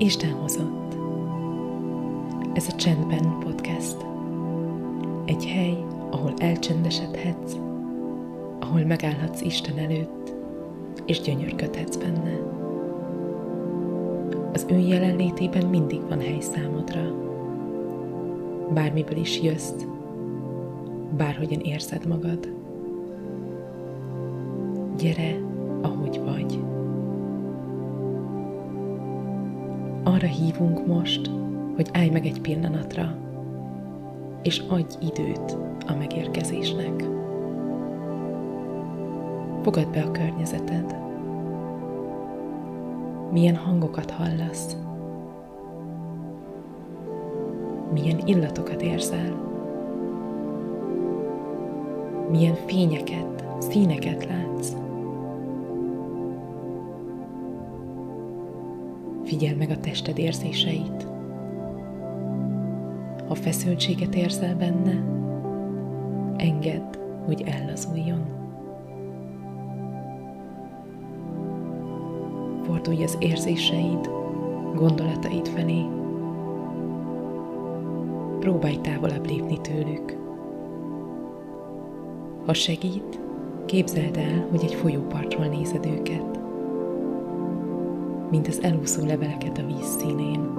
Isten hozott. Ez a Csendben podcast. Egy hely, ahol elcsendesedhetsz, ahol megállhatsz Isten előtt, és gyönyörködhetsz benne. Az ő jelenlétében mindig van hely számodra. Bármiből is jössz, bárhogyan érzed magad. Gyere, ahogy vagy. Arra hívunk most, hogy állj meg egy pillanatra, és adj időt a megérkezésnek. Fogad be a környezeted. Milyen hangokat hallasz? Milyen illatokat érzel? Milyen fényeket, színeket látsz? Figyeld meg a tested érzéseit. Ha feszültséget érzel benne, engedd, hogy ellazuljon. Fordulj az érzéseid, gondolataid felé. Próbálj távolabb lépni tőlük. Ha segít, képzeld el, hogy egy folyópartról nézed őket mint az elúszó leveleket a víz színén.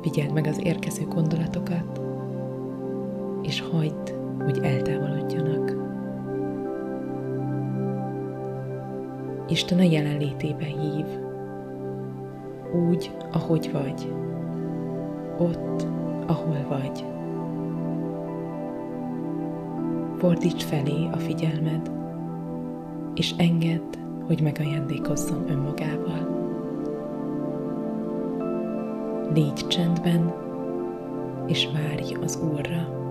Figyeld meg az érkező gondolatokat, és hagyd, hogy eltávolodjanak. Isten a jelenlétébe hív, úgy, ahogy vagy, ott, ahol vagy. Fordíts felé a figyelmed, és engedd, hogy megajándékozzon önmagával. Légy csendben, és várj az Úrra.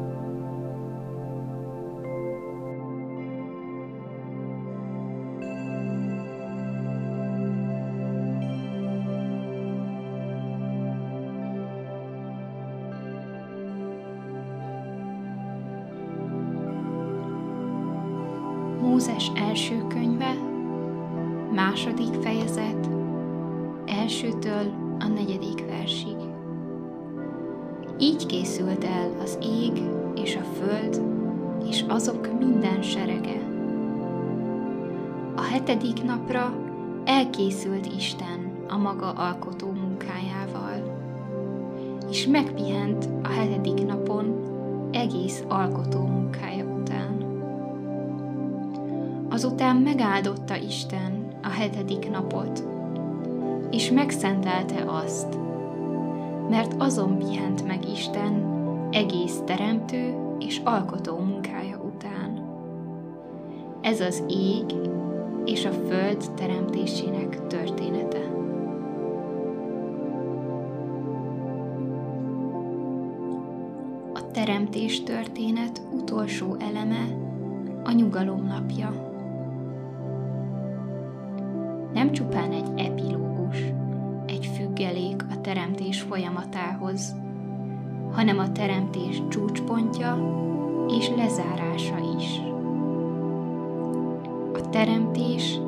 Mózes első könyve, második fejezet, elsőtől a negyedik versig. Így készült el az ég és a föld, és azok minden serege. A hetedik napra elkészült Isten a maga alkotó munkájával, és megpihent a hetedik napon egész alkotó munkája után. Azután megáldotta Isten a hetedik napot, és megszentelte azt, mert azon pihent meg Isten egész teremtő és alkotó munkája után. Ez az ég és a föld teremtésének története. A teremtés történet utolsó eleme a nyugalom napja nem csupán egy epilógus, egy függelék a teremtés folyamatához, hanem a teremtés csúcspontja és lezárása is. A teremtés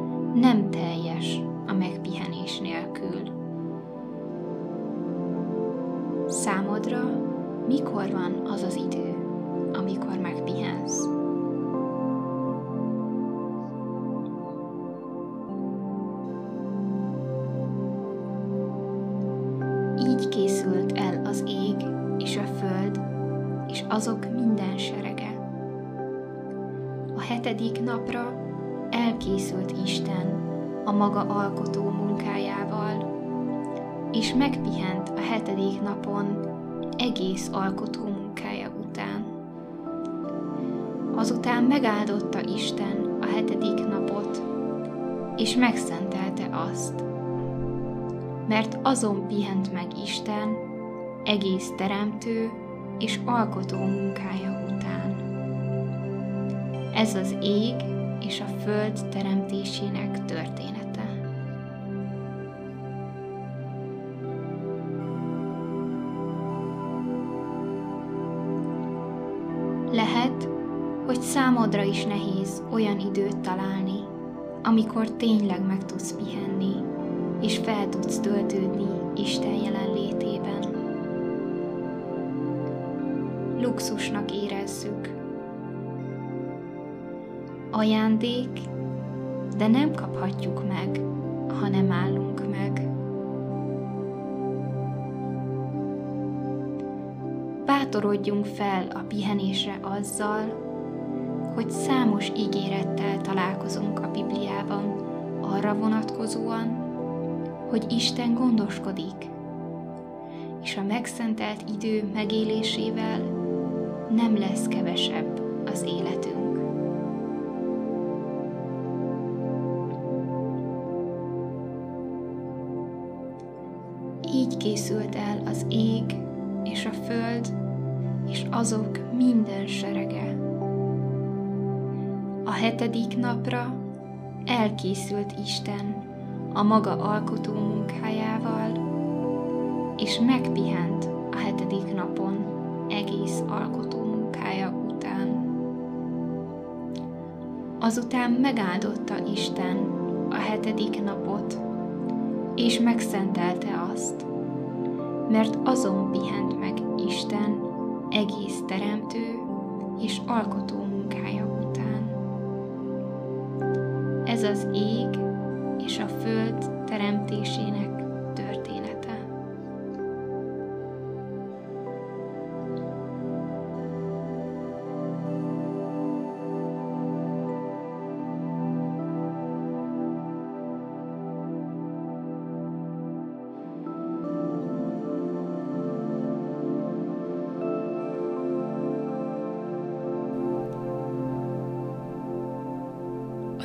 azok minden serege. A hetedik napra elkészült Isten a maga alkotó munkájával, és megpihent a hetedik napon egész alkotó munkája után. Azután megáldotta Isten a hetedik napot, és megszentelte azt, mert azon pihent meg Isten egész teremtő és alkotó munkája után. Ez az ég és a föld teremtésének története. Lehet, hogy számodra is nehéz olyan időt találni, amikor tényleg meg tudsz pihenni, és fel tudsz töltődni Isten jelenlétében. Luxusnak érezzük. Ajándék, de nem kaphatjuk meg, ha nem állunk meg. Bátorodjunk fel a pihenésre azzal, hogy számos ígérettel találkozunk a Bibliában arra vonatkozóan, hogy Isten gondoskodik, és a megszentelt idő megélésével nem lesz kevesebb az életünk. Így készült el az ég és a föld, és azok minden serege. A hetedik napra elkészült Isten a maga alkotó munkájával, és megpihent a hetedik napon egész alkotó munkája után. Azután megáldotta Isten a hetedik napot, és megszentelte azt, mert azon pihent meg Isten egész teremtő és alkotó munkája után. Ez az ég és a föld teremtésének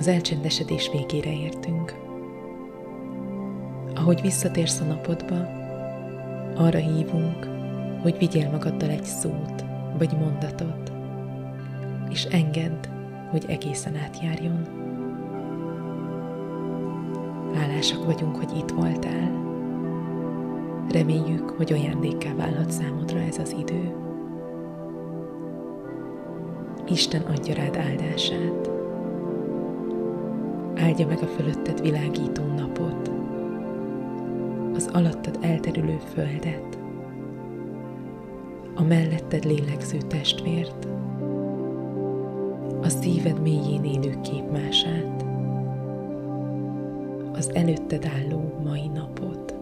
Az elcsendesedés végére értünk. Ahogy visszatérsz a napodba, arra hívunk, hogy vigyél magaddal egy szót vagy mondatot, és engedd, hogy egészen átjárjon. Hálásak vagyunk, hogy itt voltál. Reméljük, hogy ajándékká válhat számodra ez az idő. Isten adja rád áldását. Áldja meg a fölötted világító napot, az alattad elterülő földet, a melletted lélegző testvért, a szíved mélyén élő képmását, az előtted álló mai napot.